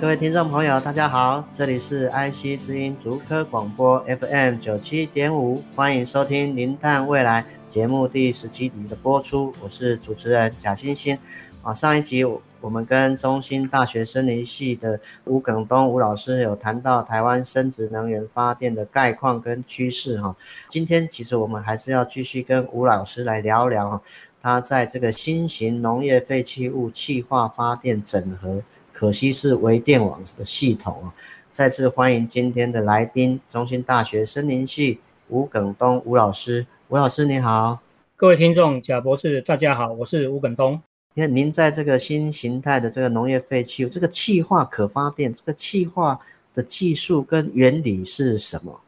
各位听众朋友，大家好，这里是 IC 之音竹科广播 FM 九七点五，欢迎收听《零碳未来》节目第十七集的播出，我是主持人贾欣欣。啊，上一集我。们跟中兴大学森林系的吴耿东吴老师有谈到台湾生质能源发电的概况跟趋势哈。今天其实我们还是要继续跟吴老师来聊聊哈他在这个新型农业废弃物气化发电整合可惜是微电网的系统啊。再次欢迎今天的来宾，中兴大学森林系吴耿东吴老师。吴老师你好，各位听众贾博士大家好，我是吴耿东。因为您在这个新形态的这个农业废弃物，这个气化可发电，这个气化的技术跟原理是什么？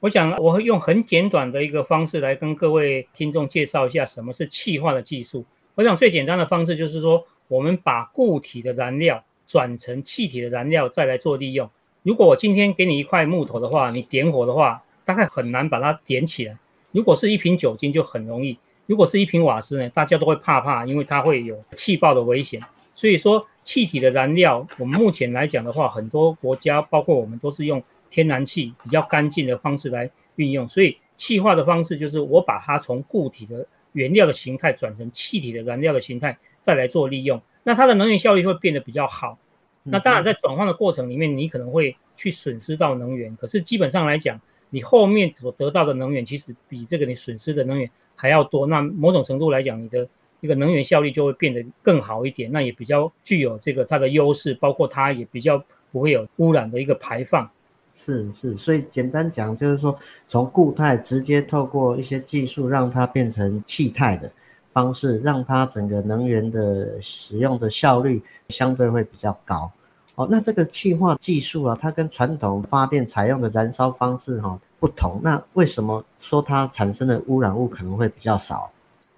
我想我会用很简短的一个方式来跟各位听众介绍一下什么是气化的技术。我想最简单的方式就是说，我们把固体的燃料转成气体的燃料，再来做利用。如果我今天给你一块木头的话，你点火的话，大概很难把它点起来。如果是一瓶酒精，就很容易。如果是一瓶瓦斯呢，大家都会怕怕，因为它会有气爆的危险。所以说，气体的燃料，我们目前来讲的话，很多国家包括我们都是用天然气比较干净的方式来运用。所以，气化的方式就是我把它从固体的原料的形态转成气体的燃料的形态，再来做利用。那它的能源效率会变得比较好。那当然，在转换的过程里面，你可能会去损失到能源。可是基本上来讲，你后面所得到的能源，其实比这个你损失的能源还要多，那某种程度来讲，你的一个能源效率就会变得更好一点，那也比较具有这个它的优势，包括它也比较不会有污染的一个排放。是是，所以简单讲就是说，从固态直接透过一些技术让它变成气态的方式，让它整个能源的使用的效率相对会比较高。哦，那这个气化技术啊，它跟传统发电采用的燃烧方式哈、不同，那为什么说它产生的污染物可能会比较少？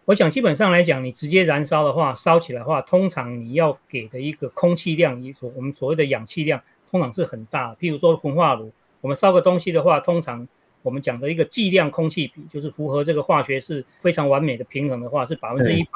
我想基本上来讲，你直接燃烧的话，烧起来的话，通常你要给的一个空气量，一所我们所谓的氧气量，通常是很大。譬如说焚化炉，我们烧个东西的话，通常我们讲的一个剂量空气比，就是符合这个化学式非常完美的平衡的话，是百分之一百。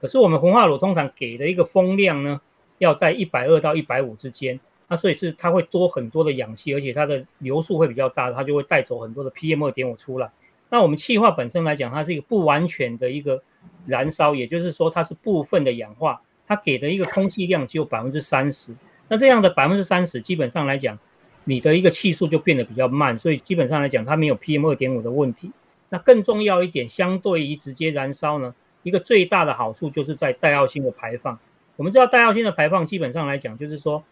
可是我们焚化炉通常给的一个风量呢，要在一百二到一百五之间。那所以是它会多很多的氧气，而且它的流速会比较大，它就会带走很多的 PM 二点五出来。那我们气化本身来讲，它是一个不完全的一个燃烧，也就是说它是部分的氧化，它给的一个空气量只有百分之三十。那这样的百分之三十，基本上来讲，你的一个气速就变得比较慢，所以基本上来讲，它没有 PM 二点五的问题。那更重要一点，相对于直接燃烧呢，一个最大的好处就是在戴奥辛的排放。我们知道戴奥辛的排放基本上来讲，就是说。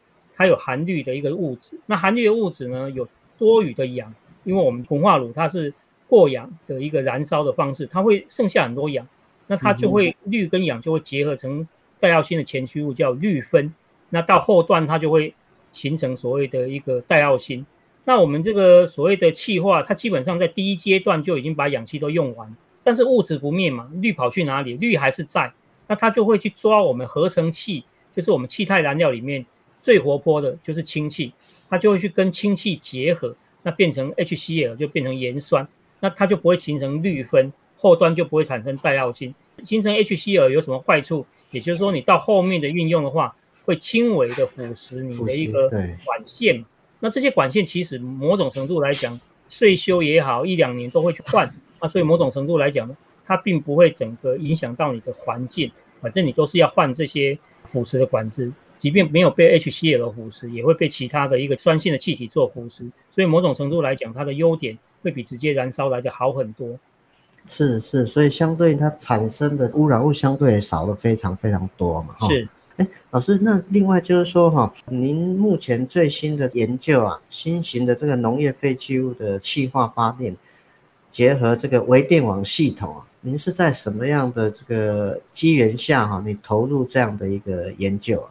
它有含氯的一个物质，那含氯的物质呢，有多余的氧，因为我们焚化炉它是过氧的一个燃烧的方式，它会剩下很多氧，那它就会氯跟氧就会结合成戴奥辛的前驱物叫氯酚，那到后段它就会形成所谓的一个带奥辛。那我们这个所谓的气化，它基本上在第一阶段就已经把氧气都用完，但是物质不灭嘛，氯跑去哪里？氯还是在，那它就会去抓我们合成气，就是我们气态燃料里面。最活泼的就是氢气，它就会去跟氢气结合，那变成 HCl 就变成盐酸，那它就不会形成氯分，后端就不会产生带奥辛。形成 HCl 有什么坏处？也就是说，你到后面的运用的话，会轻微的腐蚀你的一个管线。那这些管线其实某种程度来讲，岁修也好，一两年都会去换。那所以某种程度来讲呢，它并不会整个影响到你的环境，反正你都是要换这些腐蚀的管子。即便没有被 HCl 腐蚀，也会被其他的一个酸性的气体做腐蚀，所以某种程度来讲，它的优点会比直接燃烧来的好很多。是是，所以相对它产生的污染物相对也少了非常非常多嘛。是，哎，老师，那另外就是说哈，您目前最新的研究啊，新型的这个农业废弃物的气化发电，结合这个微电网系统啊，您是在什么样的这个机缘下哈，你投入这样的一个研究啊？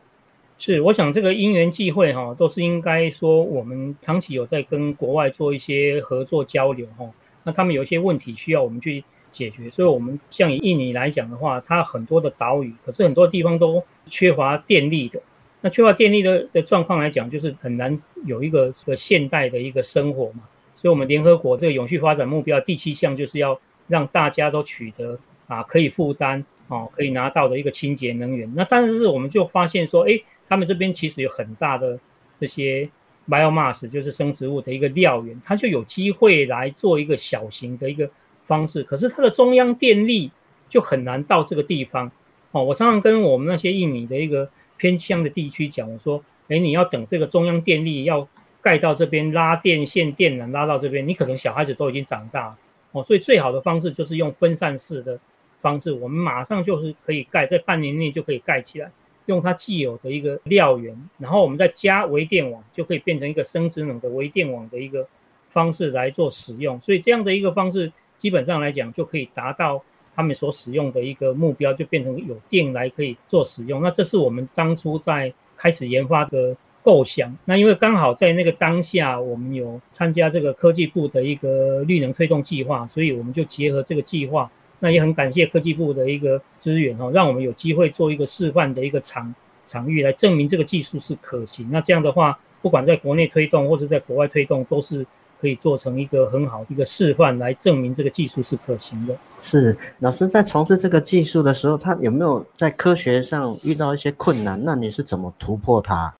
是，我想这个因缘际会哈，都是应该说我们长期有在跟国外做一些合作交流哈。那他们有一些问题需要我们去解决，所以我们像以印尼来讲的话，它很多的岛屿，可是很多地方都缺乏电力的。那缺乏电力的的状况来讲，就是很难有一个个现代的一个生活嘛。所以，我们联合国这个永续发展目标第七项就是要让大家都取得啊可以负担啊可以拿到的一个清洁能源。那但是我们就发现说，哎。他们这边其实有很大的这些 biomass，就是生植物的一个料源，它就有机会来做一个小型的一个方式。可是它的中央电力就很难到这个地方。哦，我常常跟我们那些印尼的一个偏乡的地区讲，我说，哎，你要等这个中央电力要盖到这边，拉电线电缆拉到这边，你可能小孩子都已经长大。哦，所以最好的方式就是用分散式的方式，我们马上就是可以盖，在半年内就可以盖起来。用它既有的一个料源，然后我们再加微电网，就可以变成一个生质能的微电网的一个方式来做使用。所以这样的一个方式，基本上来讲就可以达到他们所使用的一个目标，就变成有电来可以做使用。那这是我们当初在开始研发的构想。那因为刚好在那个当下，我们有参加这个科技部的一个绿能推动计划，所以我们就结合这个计划。那也很感谢科技部的一个资源哦，让我们有机会做一个示范的一个场场域，来证明这个技术是可行。那这样的话，不管在国内推动或者在国外推动，都是可以做成一个很好的一个示范，来证明这个技术是可行的。是老师在从事这个技术的时候，他有没有在科学上遇到一些困难？那你是怎么突破它？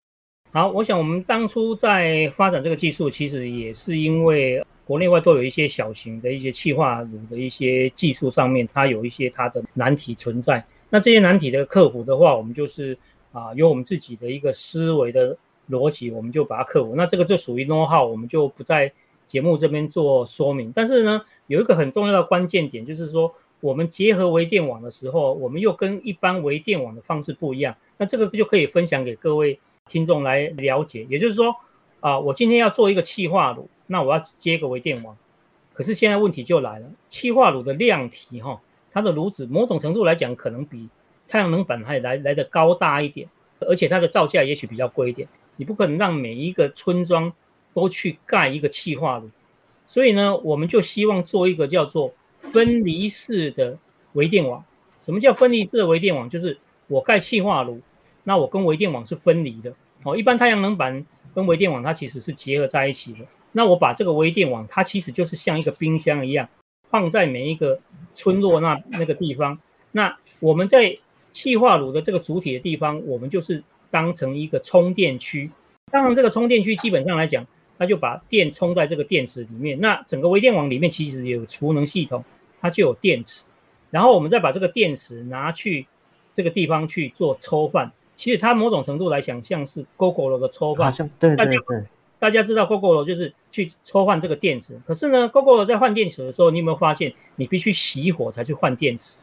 好，我想我们当初在发展这个技术，其实也是因为。国内外都有一些小型的一些气化炉的一些技术上面，它有一些它的难题存在。那这些难题的克服的话，我们就是啊，有我们自己的一个思维的逻辑，我们就把它克服。那这个就属于 know how，我们就不在节目这边做说明。但是呢，有一个很重要的关键点，就是说我们结合微电网的时候，我们又跟一般微电网的方式不一样。那这个就可以分享给各位听众来了解。也就是说啊，我今天要做一个气化炉。那我要接个微电网，可是现在问题就来了，气化炉的量体哈，它的炉子某种程度来讲，可能比太阳能板还来来的高大一点，而且它的造价也许比较贵一点。你不可能让每一个村庄都去盖一个气化炉，所以呢，我们就希望做一个叫做分离式的微电网。什么叫分离式的微电网？就是我盖气化炉，那我跟微电网是分离的。哦，一般太阳能板跟微电网它其实是结合在一起的。那我把这个微电网，它其实就是像一个冰箱一样，放在每一个村落那那个地方。那我们在气化炉的这个主体的地方，我们就是当成一个充电区。当然，这个充电区基本上来讲，它就把电充在这个电池里面。那整个微电网里面其实有储能系统，它就有电池。然后我们再把这个电池拿去这个地方去做抽换。其实它某种程度来讲，像是 Gogoro 的抽换。好像对对对。大家知道 Gogoro 就是去抽换这个电池，可是呢，Gogoro 在换电池的时候，你有没有发现你必须熄火才去换电池？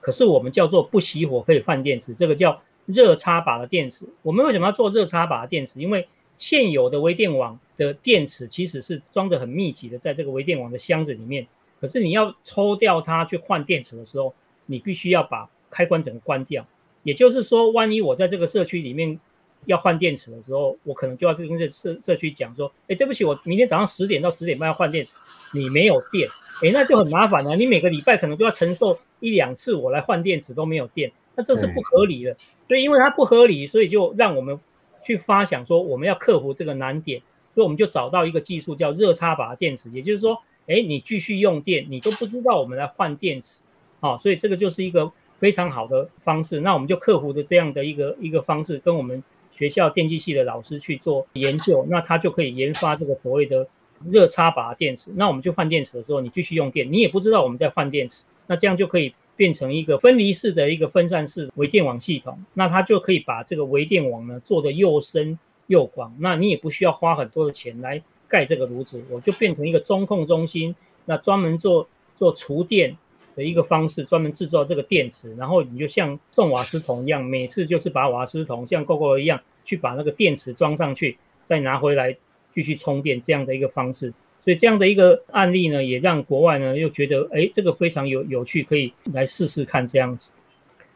可是我们叫做不熄火可以换电池，这个叫热插拔的电池。我们为什么要做热插拔的电池？因为现有的微电网的电池其实是装的很密集的，在这个微电网的箱子里面。可是你要抽掉它去换电池的时候，你必须要把开关整个关掉。也就是说，万一我在这个社区里面，要换电池的时候，我可能就要跟这社社区讲说，哎，对不起，我明天早上十点到十点半要换电池，你没有电，哎，那就很麻烦了。你每个礼拜可能都要承受一两次我来换电池都没有电，那这是不合理的。所以因为它不合理，所以就让我们去发想说，我们要克服这个难点，所以我们就找到一个技术叫热插拔电池，也就是说，哎，你继续用电，你都不知道我们来换电池，啊，所以这个就是一个非常好的方式。那我们就克服的这样的一个一个方式，跟我们。学校电机系的老师去做研究，那他就可以研发这个所谓的热插拔电池。那我们去换电池的时候，你继续用电，你也不知道我们在换电池。那这样就可以变成一个分离式的一个分散式微电网系统。那它就可以把这个微电网呢做得又深又广。那你也不需要花很多的钱来盖这个炉子，我就变成一个中控中心，那专门做做储电。的一个方式，专门制造这个电池，然后你就像送瓦斯桶一样，每次就是把瓦斯桶像勾勾一样去把那个电池装上去，再拿回来继续充电这样的一个方式。所以这样的一个案例呢，也让国外呢又觉得，哎，这个非常有有趣，可以来试试看这样子。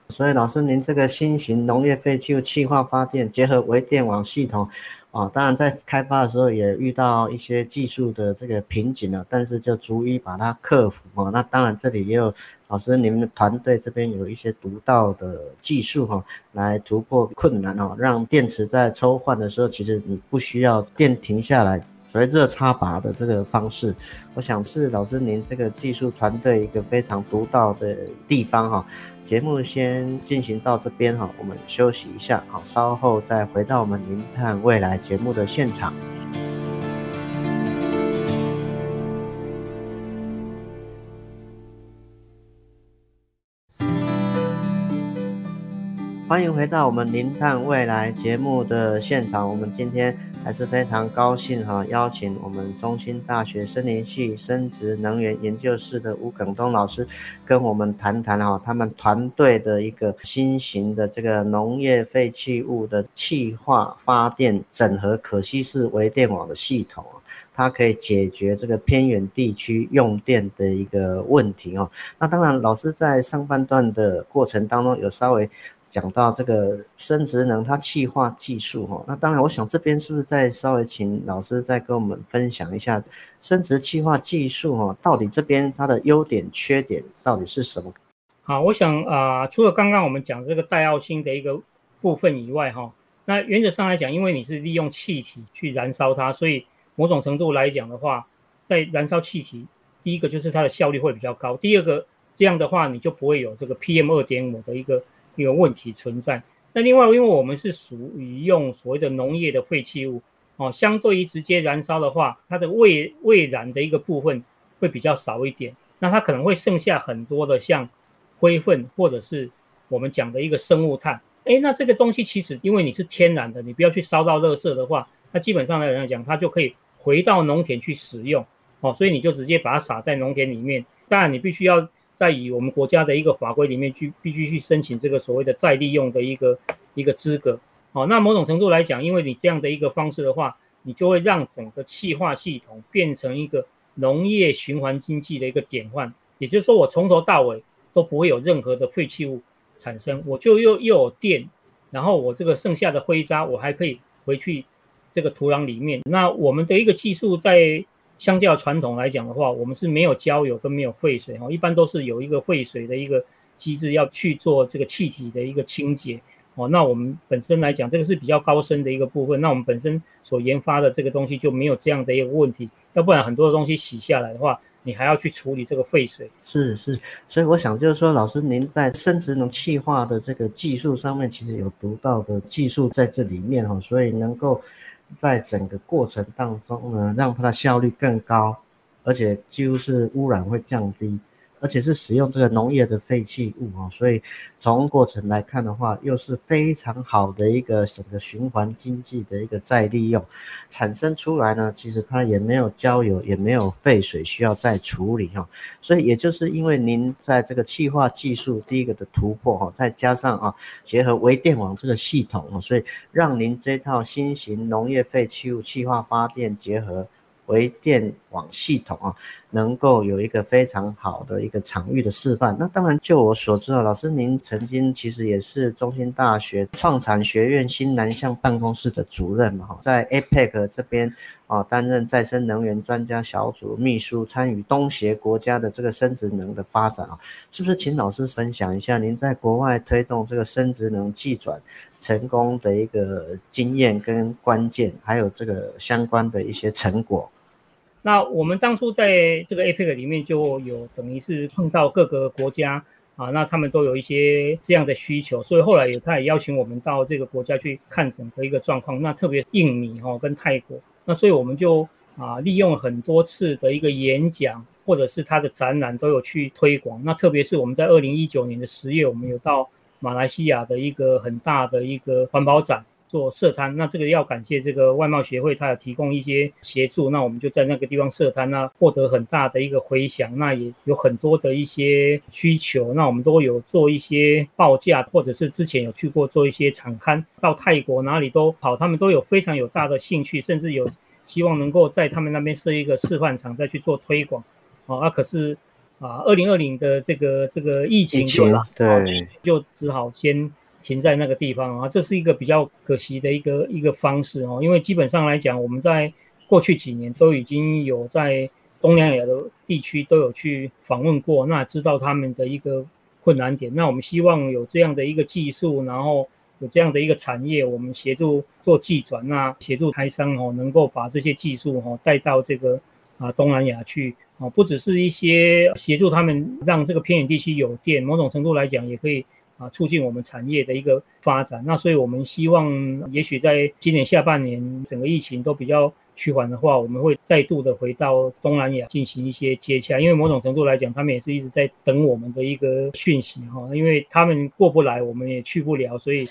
所以老师，您这个新型农业废弃物气化发电结合微电网系统。啊，当然在开发的时候也遇到一些技术的这个瓶颈了，但是就逐一把它克服啊。那当然这里也有老师，你们的团队这边有一些独到的技术哈，来突破困难哦，让电池在抽换的时候，其实你不需要电停下来，所谓热插拔的这个方式，我想是老师您这个技术团队一个非常独到的地方哈。节目先进行到这边哈，我们休息一下，好，稍后再回到我们《零碳未来》节目的现场。欢迎回到我们《零碳未来》节目的现场，我们今天。还是非常高兴哈，邀请我们中兴大学森林系生质能源研究室的吴耿东老师跟我们谈谈哈，他们团队的一个新型的这个农业废弃物的气化发电整合可吸式微电网的系统，它可以解决这个偏远地区用电的一个问题哦。那当然，老师在上半段的过程当中有稍微。讲到这个生殖能它气化技术哈，那当然我想这边是不是再稍微请老师再跟我们分享一下生殖气化技术哈，到底这边它的优点缺点到底是什么？好，我想啊、除了刚刚我们讲这个戴奥星的一个部分以外哈，那原则上来讲，因为你是利用气体去燃烧它，所以某种程度来讲的话，在燃烧气体，第一个就是它的效率会比较高，第二个这样的话你就不会有这个 PM 二点五的一个。一个问题存在。那另外，因为我们是属于用所谓的农业的废弃物哦，相对于直接燃烧的话，它的未未燃的一个部分会比较少一点。那它可能会剩下很多的像灰粪或者是我们讲的一个生物炭。哎，那这个东西其实因为你是天然的，你不要去烧到垃圾的话，那基本上来讲，它就可以回到农田去使用哦。所以你就直接把它撒在农田里面。当然，你必须要。在以我们国家的一个法规里面去，必须去申请这个所谓的再利用的一个一个资格。好，那某种程度来讲，因为你这样的一个方式的话，你就会让整个气化系统变成一个农业循环经济的一个典范。也就是说，我从头到尾都不会有任何的废弃物产生，我就又又有电，然后我这个剩下的灰渣，我还可以回去这个土壤里面。那我们的一个技术在。相较传统来讲的话，我们是没有焦油跟没有废水哦，一般都是有一个废水的一个机制要去做这个气体的一个清洁哦。那我们本身来讲，这个是比较高深的一个部分。那我们本身所研发的这个东西就没有这样的一个问题，要不然很多的东西洗下来的话，你还要去处理这个废水。是是，所以我想就是说，老师您在生质能气化的这个技术上面，其实有独到的技术在这里面哈，所以能够。在整个过程当中呢，让它的效率更高，而且就是污染会降低。而且是使用这个农业的废弃物啊，所以从过程来看的话，又是非常好的一个整个循环经济的一个再利用，产生出来呢，其实它也没有焦油，也没有废水需要再处理哈。所以也就是因为您在这个气化技术第一个的突破哈，再加上啊结合微电网这个系统啊，所以让您这套新型农业废弃物气化发电结合。微电网系统啊，能够有一个非常好的一个场域的示范。那当然，就我所知道，老师您曾经其实也是中兴大学创产学院新南向办公室的主任嘛，哈，在 APEC 这边啊担任再生能源专家小组秘书，参与东协国家的这个生殖能的发展啊，是不是？请老师分享一下您在国外推动这个生殖能技转成功的一个经验跟关键，还有这个相关的一些成果。那我们当初在这个 APEC 里面就有等于是碰到各个国家啊，那他们都有一些这样的需求，所以后来也他也邀请我们到这个国家去看整个一个状况。那特别印尼哈跟泰国，那所以我们就啊利用很多次的一个演讲或者是他的展览都有去推广。那特别是我们在二零一九年的十月，我们有到马来西亚的一个很大的一个环保展。做设摊，那这个要感谢这个外贸协会，它有提供一些协助，那我们就在那个地方设摊，那获得很大的一个回响，那也有很多的一些需求，那我们都有做一些报价，或者是之前有去过做一些场刊，到泰国哪里都跑，他们都有非常有大的兴趣，甚至有希望能够在他们那边设一个示范场，再去做推广，啊，可是啊，二零二零的这个这个疫情，疫情对，就只好先停在那个地方啊，这是一个比较可惜的一个一个方式哦，因为基本上来讲，我们在过去几年都已经有在东南亚的地区都有去访问过，那知道他们的一个困难点，那我们希望有这样的一个技术，然后有这样的一个产业，我们协助做技转，那协助台商哦，能够把这些技术哦带到这个啊东南亚去。啊，不只是一些协助他们让这个偏远地区有电，某种程度来讲也可以啊促进我们产业的一个发展。那所以我们希望，也许在今年下半年整个疫情都比较趋缓的话，我们会再度的回到东南亚进行一些接洽。因为某种程度来讲，他们也是一直在等我们的一个讯息哈，因为他们过不来，我们也去不了，所以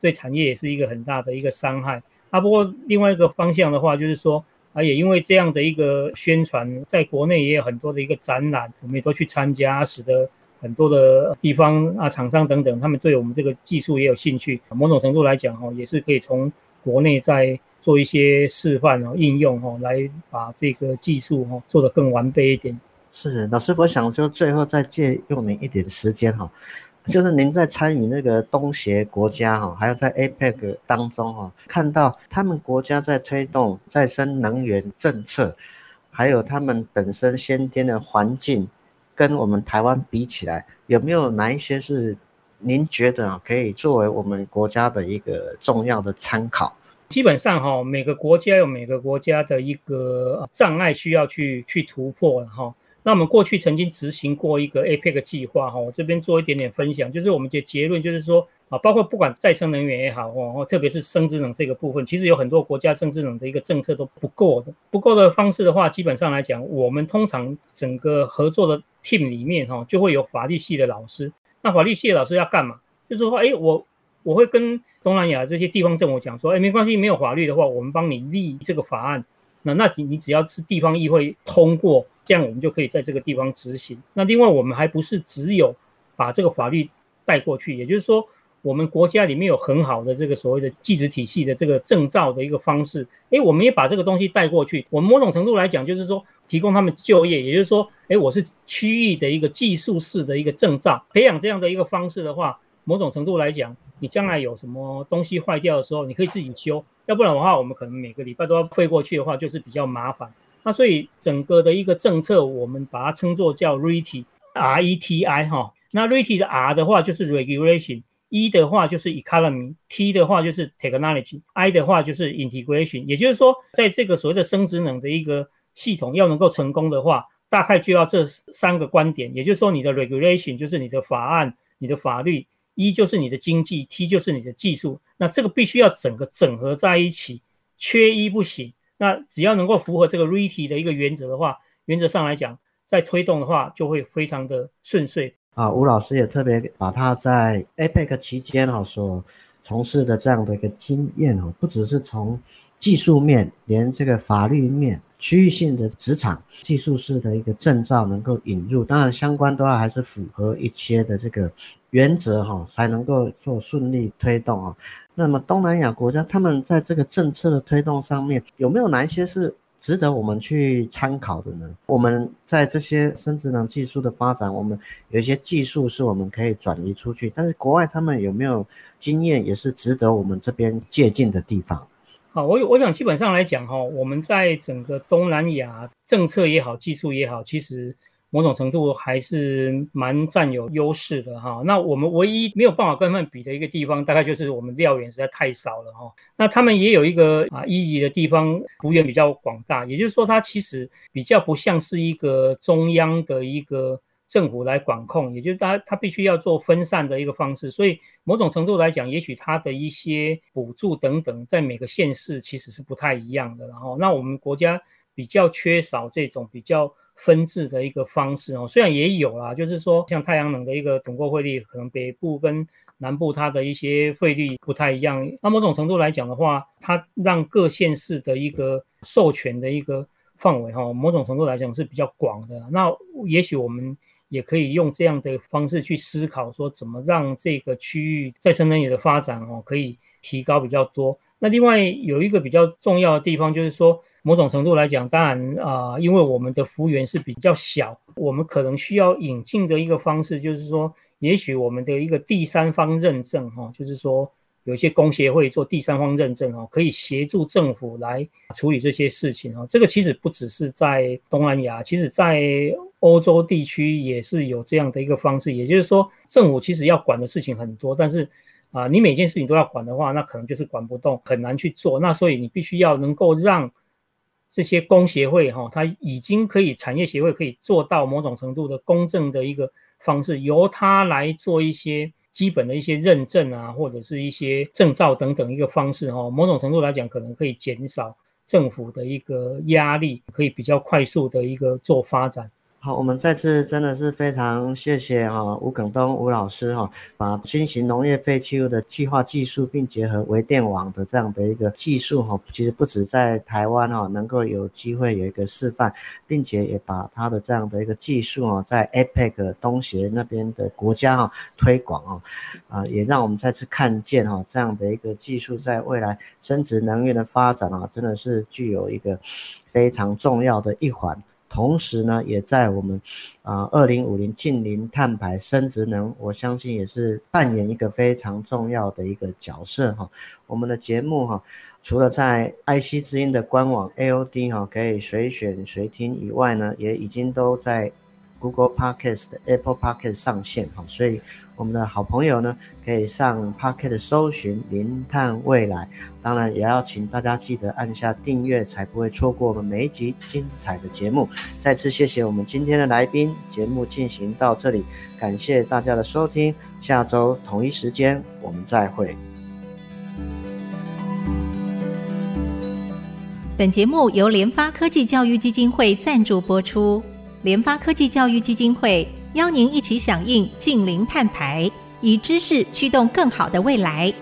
对产业也是一个很大的一个伤害。啊，不过另外一个方向的话，就是说。啊，也因为这样的一个宣传，在国内也有很多的一个展览，我们也都去参加，使得很多的地方啊、厂商等等，他们对我们这个技术也有兴趣。某种程度来讲，哦，也是可以从国内再做一些示范哦、应用哦，来把这个技术哦做得更完备一点。是，老师，我想就最后再借用您一点时间哈。就是您在参与那个东协国家哈，还有在 APEC 当中哈，看到他们国家在推动再生能源政策，还有他们本身先天的环境，跟我们台湾比起来，有没有哪一些是您觉得可以作为我们国家的一个重要的参考？基本上哈，每个国家有每个国家的一个障碍需要去去突破了哈。那我们过去曾经执行过一个 APEC 计划哈，我这边做一点点分享，就是我们的结论就是说啊，包括不管再生能源也好哦，特别是生质能这个部分，其实有很多国家生质能的一个政策都不够的，不够的方式的话，基本上来讲，我们通常整个合作的 team 里面哈，就会有法律系的老师。那法律系的老师要干嘛？就是说，哎，我我会跟东南亚这些地方政府讲说，哎，没关系，没有法律的话，我们帮你立这个法案。那那你你只要是地方议会通过，这样我们就可以在这个地方执行。那另外我们还不是只有把这个法律带过去，也就是说，我们国家里面有很好的这个所谓的技职体系的这个证照的一个方式，诶，我们也把这个东西带过去。我们某种程度来讲，就是说提供他们就业，也就是说，诶，我是区域的一个技术式的一个证照，培养这样的一个方式的话，某种程度来讲，你将来有什么东西坏掉的时候，你可以自己修。要不然的话，我们可能每个礼拜都要飞过去的话，就是比较麻烦。那所以整个的一个政策，我们把它称作叫 RETI，R E T I 哈。那 RETI 的 R 的话就是 Regulation E 的话就是 Economy，T 的话就是 Technology，I 的话就是 Integration。也就是说，在这个所谓的生质能的一个系统要能够成功的话，大概就要这三个观点。也就是说，你的 Regulation 就是你的法案、你的法律。一就是你的经济，T 就是你的技术，那这个必须要整个整合在一起，缺一不行。那只要能够符合这个 RETI 的一个原则的话，原则上来讲，在推动的话就会非常的顺遂。啊，吴老师也特别把他在 APEC 期间哈所从事的这样的一个经验哦，不只是从技术面，连这个法律面、区域性的职场技术式的一个证照能够引入，当然相关都要还是符合一些的这个。原则哈才能够做顺利推动啊。那么东南亚国家他们在这个政策的推动上面有没有哪一些是值得我们去参考的呢？我们在这些生殖能技术的发展，我们有一些技术是我们可以转移出去，但是国外他们有没有经验也是值得我们这边借鉴的地方？好，我我想基本上来讲哈，我们在整个东南亚政策也好，技术也好，其实。某种程度还是蛮占有优势的哈。那我们唯一没有办法跟他们比的一个地方，大概就是我们料源实在太少了哈。那他们也有一个啊一级的地方，幅员比较广大，也就是说，它其实比较不像是一个中央的一个政府来管控，也就是它它必须要做分散的一个方式。所以某种程度来讲，也许它的一些补助等等，在每个县市其实是不太一样的。然后，那我们国家比较缺少这种比较。分制的一个方式哦，虽然也有啦，就是说像太阳能的一个统购费率，可能北部跟南部它的一些费率不太一样。那某种程度来讲的话，它让各县市的一个授权的一个范围哈，某种程度来讲是比较广的。那也许我们也可以用这样的方式去思考，说怎么让这个区域再生能源的发展哦，可以提高比较多。那另外有一个比较重要的地方就是说。某种程度来讲，当然啊、因为我们的幅员是比较小，我们可能需要引进的一个方式，就是说，也许我们的一个第三方认证哈，就是说。有些工协会做第三方认证哦，可以协助政府来处理这些事情哦。这个其实不只是在东南亚，其实在欧洲地区也是有这样的一个方式。也就是说，政府其实要管的事情很多，但是啊，你每件事情都要管的话，那可能就是管不动，很难去做。那所以你必须要能够让这些工协会哈，它已经可以产业协会可以做到某种程度的公正的一个方式，由它来做一些。基本的一些认证啊，或者是一些证照等等一个方式哦，某种程度来讲，可能可以减少政府的一个压力，可以比较快速的一个做发展。好，我们再次真的是非常谢谢哈吴耿东吴老师哈，把新型农业废弃物的气化技术，并结合微电网的这样的一个技术哈，其实不止在台湾哈能够有机会有一个示范，并且也把它的这样的一个技术啊，在 APEC 东协那边的国家哈推广啊，啊也让我们再次看见哈这样的一个技术在未来生质能源的发展啊，真的是具有一个非常重要的一环。同时呢，也在我们啊二零五零近零碳排生殖能，我相信也是扮演一个非常重要的一个角色哈。我们的节目哈，除了在爱惜之音的官网 AOD 哈可以随选随听以外呢，也已经都在。Google Podcast、Apple Podcast 上线哈，所以我们的好朋友呢，可以上 Podcast 搜寻“零碳未来”。当然，也要请大家记得按下订阅，才不会错过我们每一集精彩的节目。再次谢谢我们今天的来宾，节目进行到这里，感谢大家的收听，下周同一时间我们再会。本节目由联发科技教育基金会赞助播出。联发科技教育基金会邀您一起响应近零碳排，以知识驱动更好的未来。